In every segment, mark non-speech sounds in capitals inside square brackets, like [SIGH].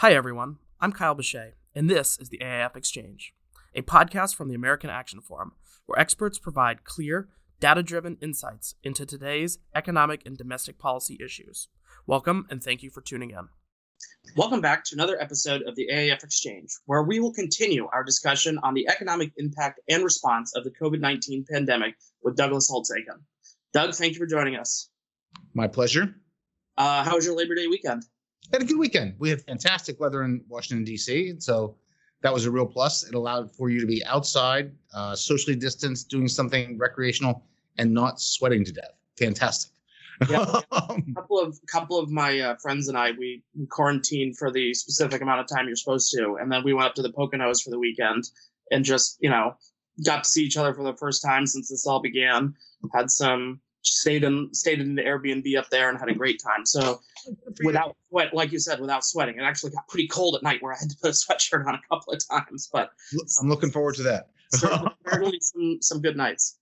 Hi, everyone. I'm Kyle Bechet, and this is the AAF Exchange, a podcast from the American Action Forum, where experts provide clear, data driven insights into today's economic and domestic policy issues. Welcome, and thank you for tuning in. Welcome back to another episode of the AAF Exchange, where we will continue our discussion on the economic impact and response of the COVID 19 pandemic with Douglas Holtz-Eakin. Doug, thank you for joining us. My pleasure. Uh, how was your Labor Day weekend? Had a good weekend. We had fantastic weather in Washington D.C., and so that was a real plus. It allowed for you to be outside, uh, socially distanced, doing something recreational, and not sweating to death. Fantastic. Yeah, [LAUGHS] a couple of couple of my uh, friends and I we quarantined for the specific amount of time you're supposed to, and then we went up to the Poconos for the weekend and just you know got to see each other for the first time since this all began. Had some stayed in stayed in the Airbnb up there and had a great time. So without sweat, like you said, without sweating, it actually got pretty cold at night where I had to put a sweatshirt on a couple of times. But I'm looking forward to that. certainly [LAUGHS] some some good nights.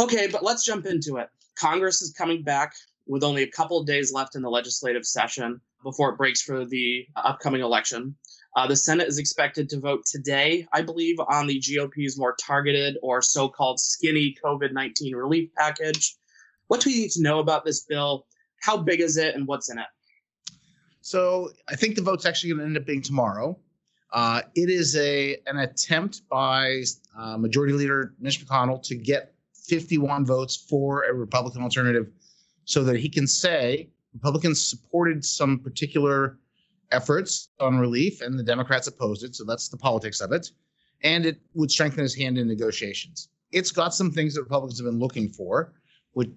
Okay, but let's jump into it. Congress is coming back with only a couple of days left in the legislative session before it breaks for the upcoming election. Uh, the Senate is expected to vote today, I believe, on the GOP's more targeted or so called skinny COVID 19 relief package. What do we need to know about this bill? How big is it and what's in it? So I think the vote's actually going to end up being tomorrow. Uh, it is a an attempt by uh, Majority Leader Mitch McConnell to get 51 votes for a Republican alternative, so that he can say Republicans supported some particular efforts on relief, and the Democrats opposed it. So that's the politics of it, and it would strengthen his hand in negotiations. It's got some things that Republicans have been looking for,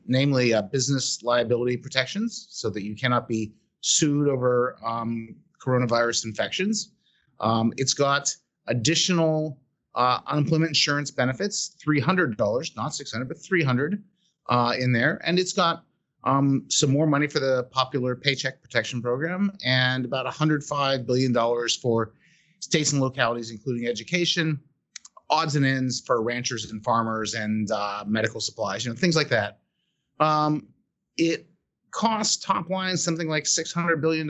namely uh, business liability protections, so that you cannot be sued over um, coronavirus infections. Um, it's got additional uh, unemployment insurance benefits, $300, not 600, but 300 uh, in there. And it's got um, some more money for the popular Paycheck Protection Program and about $105 billion for states and localities, including education, odds and ends for ranchers and farmers and uh, medical supplies, you know, things like that. Um, it costs top line something like $600 billion.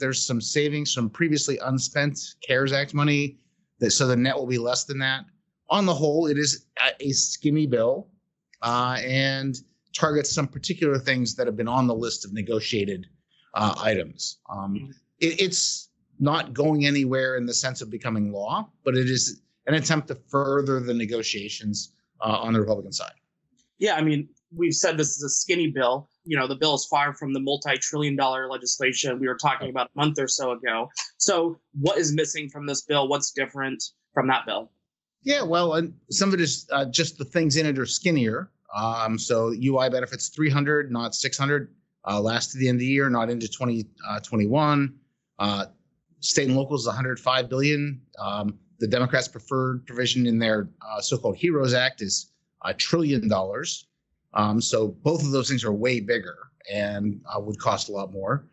There's some savings from previously unspent CARES Act money, that, so the net will be less than that. On the whole, it is a skinny bill uh, and targets some particular things that have been on the list of negotiated uh, items. Um, it, it's not going anywhere in the sense of becoming law, but it is an attempt to further the negotiations uh, on the Republican side. Yeah, I mean, we've said this is a skinny bill. You know the bill is far from the multi-trillion dollar legislation we were talking about a month or so ago. So what is missing from this bill? What's different from that bill? Yeah well and some of it is uh, just the things in it are skinnier. Um, so ui benefits 300 not 600 uh, last to the end of the year not into 2021 uh, uh, state and locals 105 billion. Um, the democrats preferred provision in their uh, so-called heroes act is a trillion dollars um, so both of those things are way bigger and uh, would cost a lot more.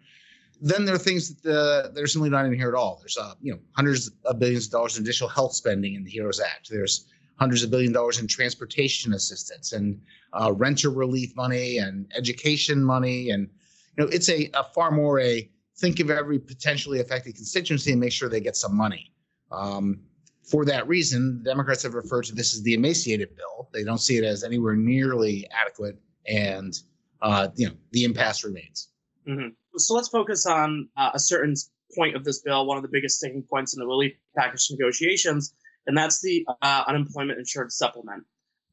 Then there are things that, the, that are simply not in here at all. There's uh, you know hundreds of billions of dollars in additional health spending in the HEROES Act. There's hundreds of billion dollars in transportation assistance and uh, renter relief money and education money and you know it's a, a far more a think of every potentially affected constituency and make sure they get some money. Um, for that reason, Democrats have referred to this as the emaciated bill. They don't see it as anywhere nearly adequate, and uh, you know the impasse remains. Mm-hmm. So let's focus on uh, a certain point of this bill, one of the biggest sticking points in the relief package negotiations, and that's the uh, unemployment insurance supplement.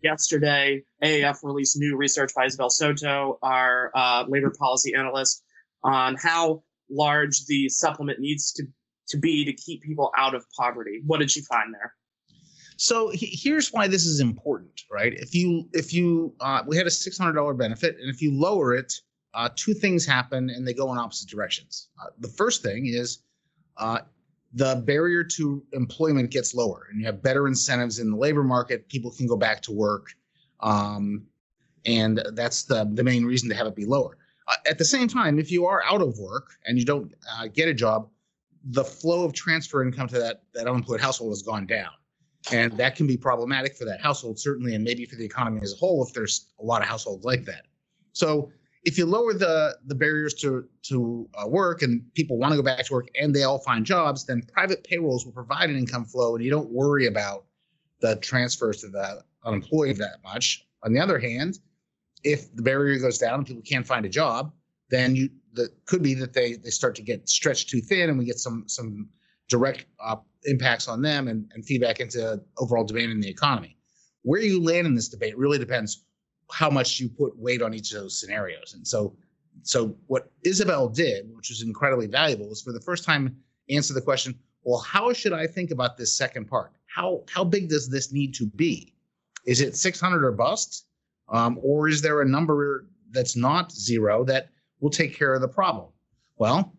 Yesterday, AAF released new research by Isabel Soto, our uh, labor policy analyst, on how large the supplement needs to to be to keep people out of poverty. What did she find there? So here's why this is important, right? If you if you uh, we had a six hundred dollar benefit, and if you lower it, uh, two things happen, and they go in opposite directions. Uh, the first thing is uh, the barrier to employment gets lower, and you have better incentives in the labor market. People can go back to work, um, and that's the the main reason to have it be lower. Uh, at the same time, if you are out of work and you don't uh, get a job, the flow of transfer income to that that unemployed household has gone down and that can be problematic for that household certainly and maybe for the economy as a whole if there's a lot of households like that so if you lower the the barriers to to uh, work and people want to go back to work and they all find jobs, then private payrolls will provide an income flow, and you don't worry about the transfers to the unemployed that much. On the other hand, if the barrier goes down and people can't find a job, then you the could be that they they start to get stretched too thin, and we get some some direct uh, impacts on them and, and feedback into overall demand in the economy. Where you land in this debate really depends how much you put weight on each of those scenarios. And so, so what Isabel did, which was incredibly valuable, was for the first time answer the question, well, how should I think about this second part? How how big does this need to be? Is it 600 or bust, um, or is there a number that's not zero that will take care of the problem? Well,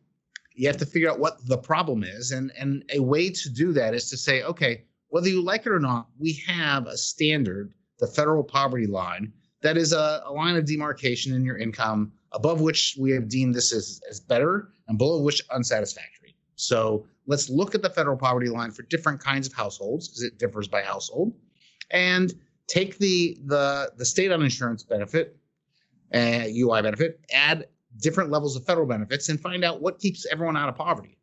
you have to figure out what the problem is, and and a way to do that is to say, okay, whether you like it or not, we have a standard, the federal poverty line, that is a, a line of demarcation in your income above which we have deemed this as, as better and below which unsatisfactory. So let's look at the federal poverty line for different kinds of households because it differs by household, and take the the the state uninsurance benefit, uh, UI benefit, add different levels of federal benefits, and find out what keeps everyone out of poverty.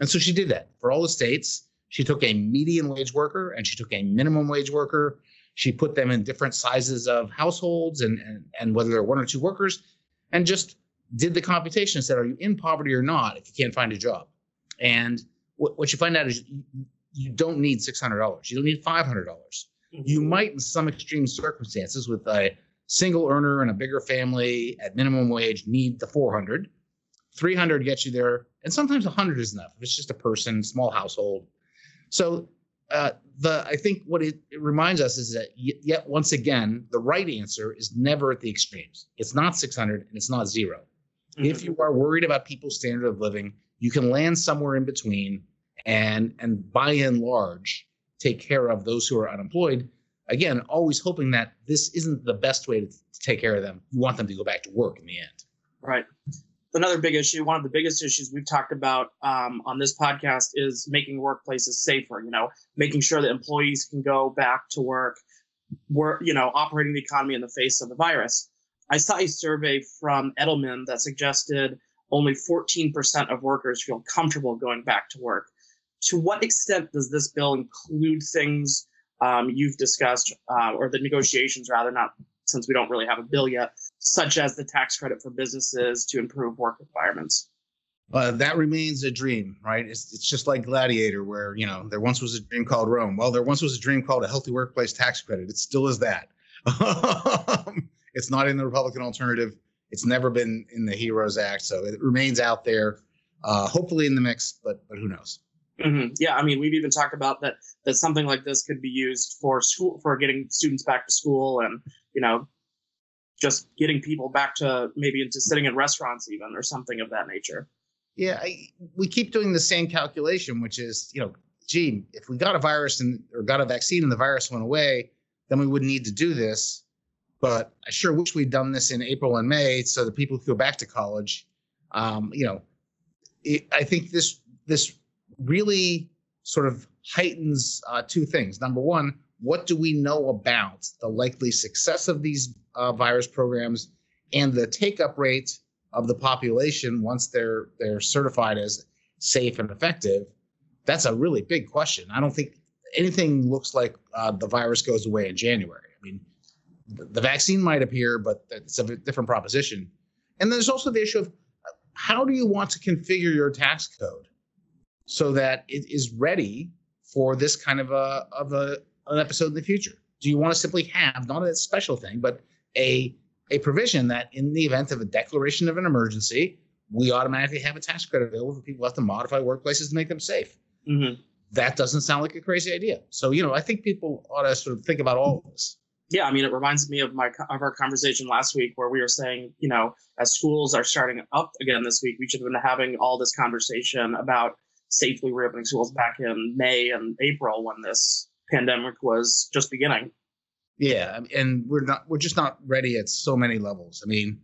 And so she did that for all the states. She took a median wage worker and she took a minimum wage worker she put them in different sizes of households and, and, and whether they're one or two workers and just did the computation and said, are you in poverty or not if you can't find a job? And what, what you find out is you, you don't need $600. You don't need $500. You mm-hmm. might, in some extreme circumstances, with a single earner and a bigger family at minimum wage, need the 400. 300 gets you there, and sometimes 100 is enough if it's just a person, small household. So uh, the I think what it, it, reminds us is that yet once again the right answer is never at the extremes. It's not 600 and it's not 0 mm-hmm. If you are worried about people's standard of living, you can land somewhere in between and and by and large take care of those who are unemployed. Again, always hoping that this isn't the best way to, to take care of them. You want them to go back to work in the end. Right another big issue, one of the biggest issues we've talked about um, on this podcast is making workplaces safer. You know, making sure that employees can go back to work, work, you know, operating the economy in the face of the virus. I saw a survey from Edelman that suggested only 14% of workers feel comfortable going back to work. To what extent does this bill include things um, you've discussed, uh, or the negotiations rather, not since we don't really have a bill yet, such as the tax credit for businesses to improve work environments. Uh, that remains a dream, right? It's, it's just like Gladiator, where you know there once was a dream called Rome. Well, there once was a dream called a healthy workplace tax credit. It still is that. [LAUGHS] it's not in the Republican alternative. It's never been in the Heroes Act, so it remains out there. Uh, hopefully in the mix, but but who knows? Mm-hmm. Yeah, I mean, we've even talked about that that something like this could be used for school for getting students back to school and you know, just getting people back to maybe into sitting in restaurants even or something of that nature. Yeah, I, we keep doing the same calculation, which is, you know, gee, if we got a virus and or got a vaccine and the virus went away, then we wouldn't need to do this. But I sure wish we'd done this in April and May so that people could go back to college. Um, you know, it, I think this this really sort of heightens uh, two things. Number one, what do we know about the likely success of these uh, virus programs and the take up rate of the population once they're they're certified as safe and effective? That's a really big question. I don't think anything looks like uh, the virus goes away in January. I mean, the, vaccine might appear, but it's a different proposition. And there's also the issue of how do you want to configure your tax code so that it is ready for this kind of a of a an episode in the future? Do you want to simply have not a special thing, but a a provision that in the event of a declaration of an emergency, we automatically have a tax credit available for people who have to modify workplaces to make them safe? Mm-hmm. That doesn't sound like a crazy idea. So you know, I think people ought to sort of think about all of this. Yeah, I mean, it reminds me of my of our conversation last week where we were saying, you know, as schools are starting up again this week, we should have been having all this conversation about safely reopening schools back in May and April when this pandemic was just beginning. Yeah, and we're not we're just not ready at so many levels. I mean,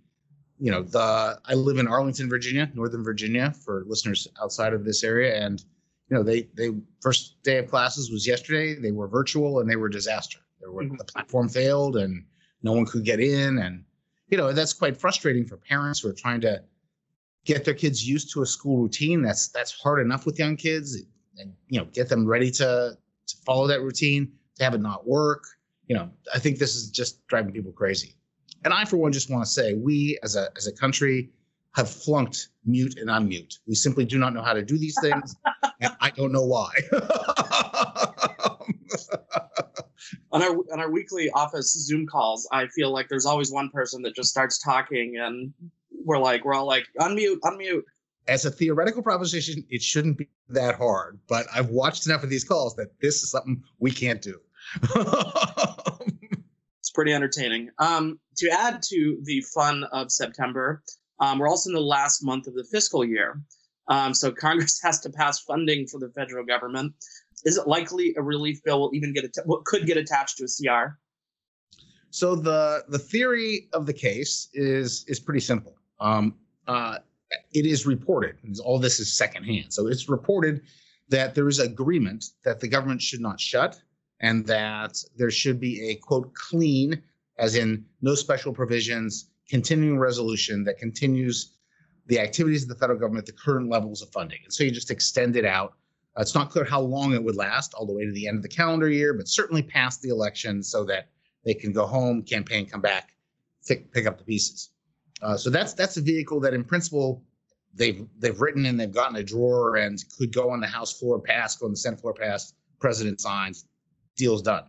you know, the I live in Arlington, Virginia, Northern Virginia, for listeners outside of this area, and you know, they they first day of classes was yesterday. They were virtual and they were disaster. There were mm-hmm. the platform failed and no one could get in, and you know that's quite frustrating for parents who are trying to get their kids used to a school routine. That's that's hard enough with young kids, and you know get them ready to to follow that routine. To have it not work, you know, I think this is just driving people crazy. And I, for one, just want to say we as a as a country have flunked mute and unmute. We simply do not know how to do these things, [LAUGHS] and I don't know why. [LAUGHS] on our on our weekly office Zoom calls, I feel like there's always one person that just starts talking, and we're like, we're all like, unmute, unmute. As a theoretical proposition, it shouldn't be that hard, but I've watched enough of these calls that this is something we can't do. [LAUGHS] it's pretty entertaining. Um, to add to the fun of September, um, we're also in the last month of the fiscal year. Um, so [LAUGHS] Congress has to pass funding for the federal government. Is it likely a relief bill will even get att- could get attached to a CR? So the the theory of the case is is pretty simple. Um, uh, it is reported. All this is secondhand. So it's reported that there is agreement that the government should not shut, and that there should be a quote clean, as in no special provisions, continuing resolution that continues the activities of the federal government at the current levels of funding. And so you just extend it out. Uh, it's not clear how long it would last, all the way to the end of the calendar year, but certainly past the election so that they can go home, campaign, come back, pick, pick up the pieces. Uh, so that's that's a vehicle that, in principle, they've they've written and they've gotten a drawer and could go on the House floor, pass, go on the Senate floor, pass. President signs, deal's done.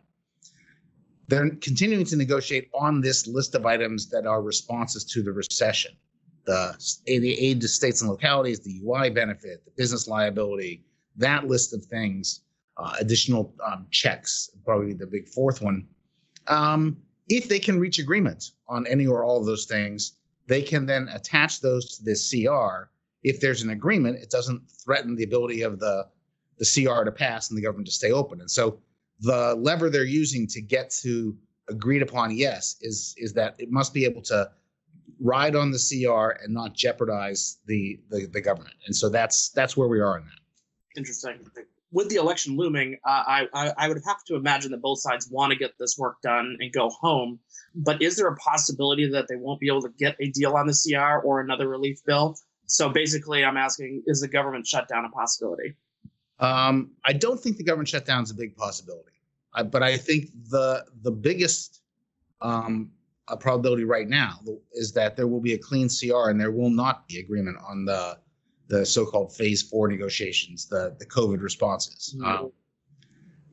They're continuing to negotiate on this list of items that are responses to the recession, the the aid to states and localities, the UI benefit, the business liability, that list of things, uh, additional um, checks, probably the big fourth one. Um, if they can reach agreement on any or all of those things, they can then attach those to this CR. If there's an agreement, it doesn't threaten the ability of the the CR to pass and the government to stay open. And so the lever they're using to get to agreed upon yes is is that it must be able to ride on the CR and not jeopardize the, the the, government. And so that's that's where we are in that. Interesting. With the election looming, uh, I, I I would have to imagine that both sides want to get this work done and go home. But is there a possibility that they won't be able to get a deal on the CR or another relief bill? So basically, I'm asking: Is the government shutdown a possibility? Um, I don't think the government shutdown is a big possibility, I, but I think the the biggest um, probability right now is that there will be a clean CR and there will not be agreement on the the so-called phase four negotiations, the the COVID responses. Mm-hmm. Um,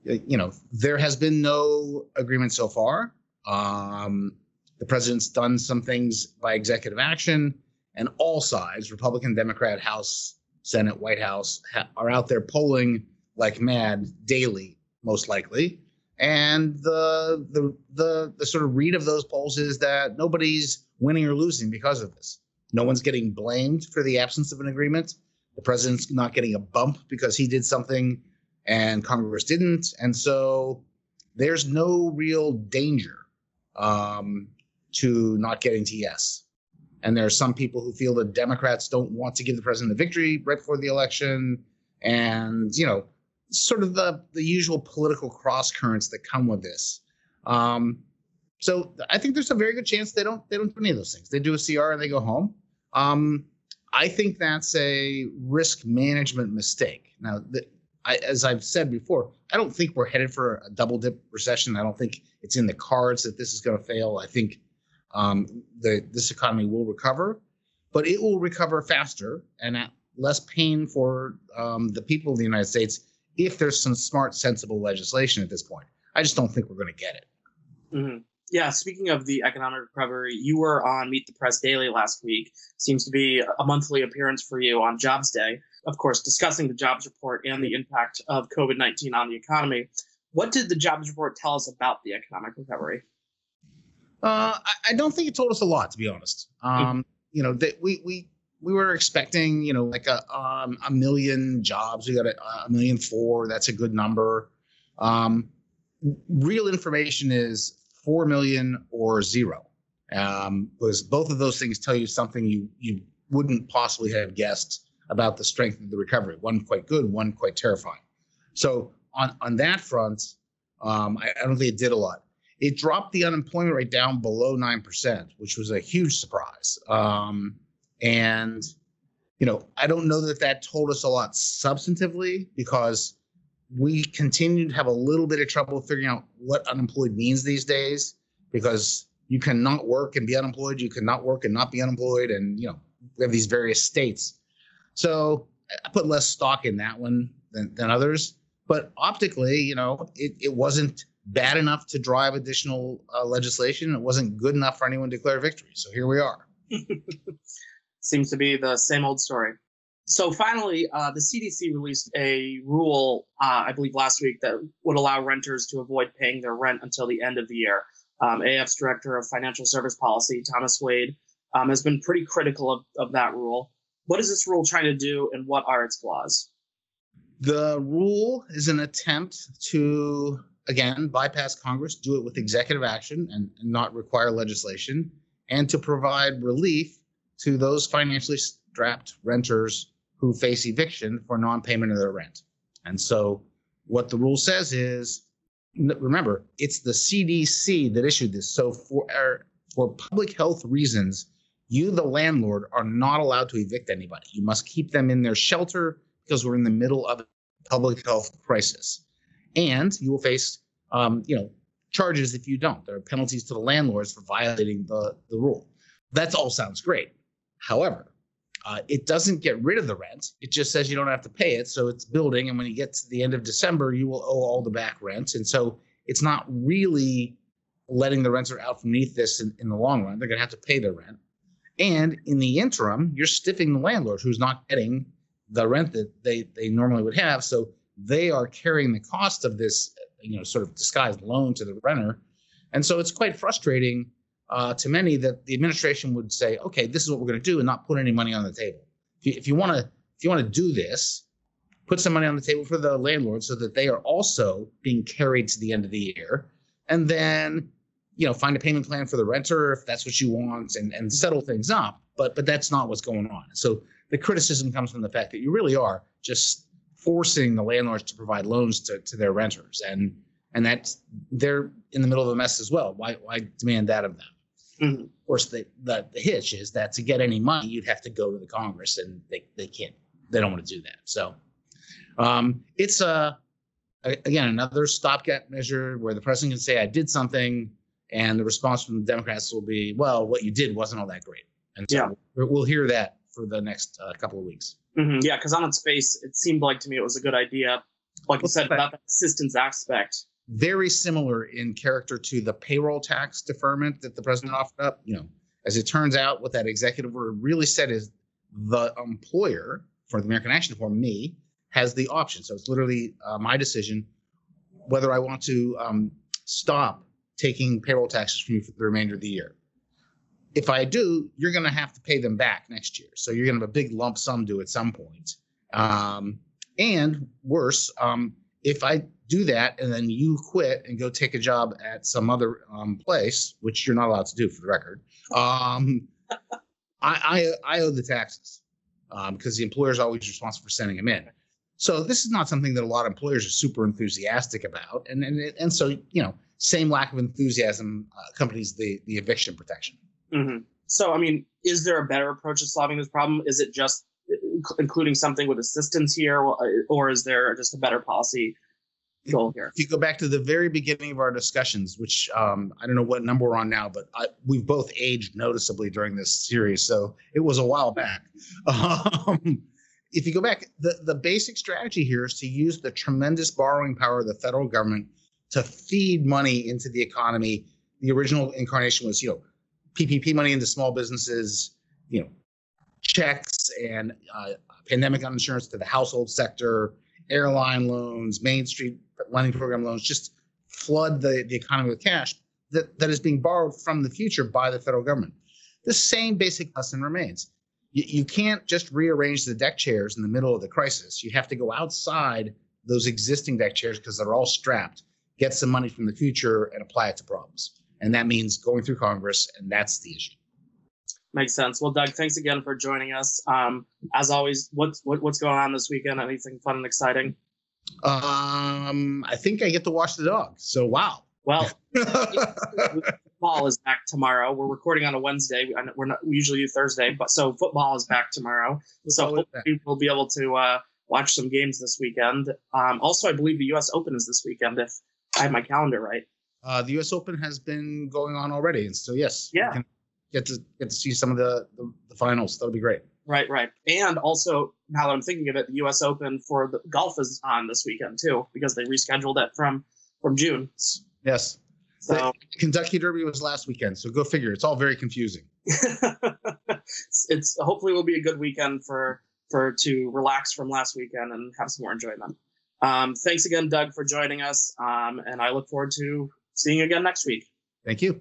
you know, there has been no agreement so far. Um, the president's done some things by executive action, and all sides, Republican, Democrat, House, Senate, White House, ha- are out there polling like mad daily, most likely. And the, the the the sort of read of those polls is that nobody's winning or losing because of this. No one's getting blamed for the absence of an agreement. The president's not getting a bump because he did something and Congress didn't. And so there's no real danger um, to not getting to yes. And there are some people who feel that Democrats don't want to give the president a victory right before the election. And, you know, sort of the, the usual political cross currents that come with this. Um, so I think there's a very good chance they don't they don't do any of those things. They do a CR and they go home. Um, I think that's a risk management mistake. Now, the, I, as I've said before, I don't think we're headed for a double dip recession. I don't think it's in the cards that this is going to fail. I think um, the this economy will recover, but it will recover faster and at less pain for um, the people of the United States if there's some smart, sensible legislation at this point. I just don't think we're going to get it. Mm-hmm. Yeah, speaking of the economic recovery, you were on Meet the Press Daily last week. Seems to be a monthly appearance for you on Jobs Day. Of course, discussing the jobs report and the impact of COVID 19 on the economy. What did the jobs report tell us about the economic recovery? Uh, I, don't think it told us a lot, to be honest. Um, mm-hmm. You know, that we we we were expecting, you know, like a um, a million jobs. We got a, a million four. That's a good number. Um, real information is 4 million or zero. Um, because both of those things tell you something you, you wouldn't possibly have guessed about the strength of the recovery. One quite good, one quite terrifying. So on, on that front, um, I, I, don't think it did a lot. it dropped the unemployment rate down below 9%, which was a huge surprise. Um, and, you know, I don't know that that told us a lot substantively because we continue to have a little bit of trouble figuring out what unemployed means these days because you cannot work and be unemployed, you cannot work and not be unemployed. And, you know, we have these various states. So I put less stock in that one than, than others. But optically, you know, it, it wasn't bad enough to drive additional uh, legislation. It wasn't good enough for anyone to declare victory. So here we are. [LAUGHS] Seems to be the same old story. So finally, uh, the CDC released a rule, uh, I believe last week, that would allow renters to avoid paying their rent until the end of the year. Um, AF's director of financial service policy, Thomas Wade, um, has been pretty critical of, of that rule. What is this rule trying to do, and what are its flaws? The rule is an attempt to again, bypass Congress, do it with executive action and, and not require legislation, and to provide relief to those financially strapped renters who face eviction for non-payment of their rent. And so what the rule says is remember, it's the CDC that issued this. So for for public health reasons, you the landlord are not allowed to evict anybody. You must keep them in their shelter because we're in the middle of a public health crisis and you will face um, you know charges if you don't. There are penalties to the landlords for violating the, the rule. That all sounds great. However, uh, it doesn't get rid of the rent. It just says you don't have to pay it. So it's building. And when you get to the end of December, you will owe all the back rent. And so it's not really letting the renter out from beneath this in, in the long run. They're going to have to pay their rent. And in the interim, you're stiffing the landlord who's not getting the rent that they, they normally would have. So they are carrying the cost of this, you know, sort of disguised loan to the renter. And so it's quite frustrating uh, to many that the administration would say, okay, this is what we're going to do and not put any money on the table. If you want to, if you want to do this, put some money on the table for the landlord so that they are also being carried to the end of the year. And then, you know, find a payment plan for the renter if that's what you want and, and settle things up. But but that's not what's going on. So the criticism comes from the fact that you really are just forcing the landlords to provide loans to, to their renters and and that's they're in the middle of a mess as well why why demand that of them mm-hmm. of course the, the the hitch is that to get any money you'd have to go to the congress and they, they can't they don't want to do that so um, it's a again another stopgap measure where the president can say i did something and the response from the democrats will be well what you did wasn't all that great and so yeah. we'll hear that for the next uh, couple of weeks Mm-hmm. Yeah, because on its face, it seemed like to me it was a good idea. Like you said, about the assistance aspect. Very similar in character to the payroll tax deferment that the president mm-hmm. offered up. You know, as it turns out, what that executive order really said is the employer for the American Action Forum, me, has the option. So it's literally uh, my decision whether I want to um, stop taking payroll taxes from you for the remainder of the year if I do, you're going to have to pay them back next year. So you're going to have a big lump sum due at some point. Um, and worse, um, if I do that and then you quit and go take a job at some other um, place, which you're not allowed to do for the record, um, I, I, I, owe the taxes because um, the employer is always responsible for sending them in. So this is not something that a lot of employers are super enthusiastic about, and and and so you know, same lack of enthusiasm uh, accompanies the the eviction protection. Mm-hmm. So, I mean, is there a better approach to solving this problem? Is it just including something with assistance here, or is there just a better policy goal here? If you go back to the very beginning of our discussions, which um, I don't know what number we're on now, but I, we've both aged noticeably during this series, so it was a while back. [LAUGHS] Um, if you go back, the, the basic strategy here is to use the tremendous borrowing power of the federal government to feed money into the economy. The original incarnation was, you know, PPP money into small businesses, you know, checks and uh, pandemic insurance to the household sector, airline loans, Main Street lending program loans, just flood the, the economy with cash that, that is being borrowed from the future by the federal government. The same basic lesson remains. You, you can't just rearrange the deck chairs in the middle of the crisis. You have to go outside those existing deck chairs because they're all strapped, get some money from the future and apply it to problems and that means going through Congress, and that's the issue. Makes sense. Well, Doug, thanks again for joining us. Um, as always, what's what, what's going on this weekend? Anything fun and exciting? Um, I think I get to watch the dog. So wow. Well, [LAUGHS] football is back tomorrow. We're recording on a Wednesday. We're not we usually do Thursday, but so football is back tomorrow. So hopefully we'll be able to uh, watch some games this weekend. Um, also, I believe the U.S. Open is this weekend. If I have my calendar right. Uh, the U.S. Open has been going on already, and so yes, yeah, get to get to see some of the, the, the finals. That'll be great. Right, right, and also now that I'm thinking of it, the U.S. Open for the golf is on this weekend too because they rescheduled it from from June. Yes. So the Kentucky Derby was last weekend, so go figure. It's all very confusing. [LAUGHS] it's, it's hopefully will be a good weekend for for to relax from last weekend and have some more enjoyment. Um, thanks again, Doug, for joining us, um, and I look forward to seeing you again next week. Thank you.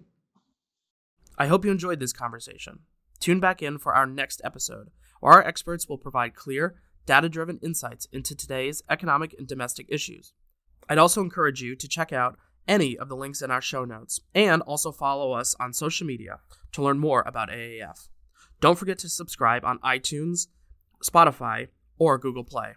I hope you enjoyed this conversation. Tune back in for our next episode, where our experts will provide clear, data driven insights into today's economic and domestic issues. I'd also encourage you to check out any of the links in our show notes and also follow us on social media to learn more about AAF. Don't forget to subscribe on iTunes, Spotify, or Google Play.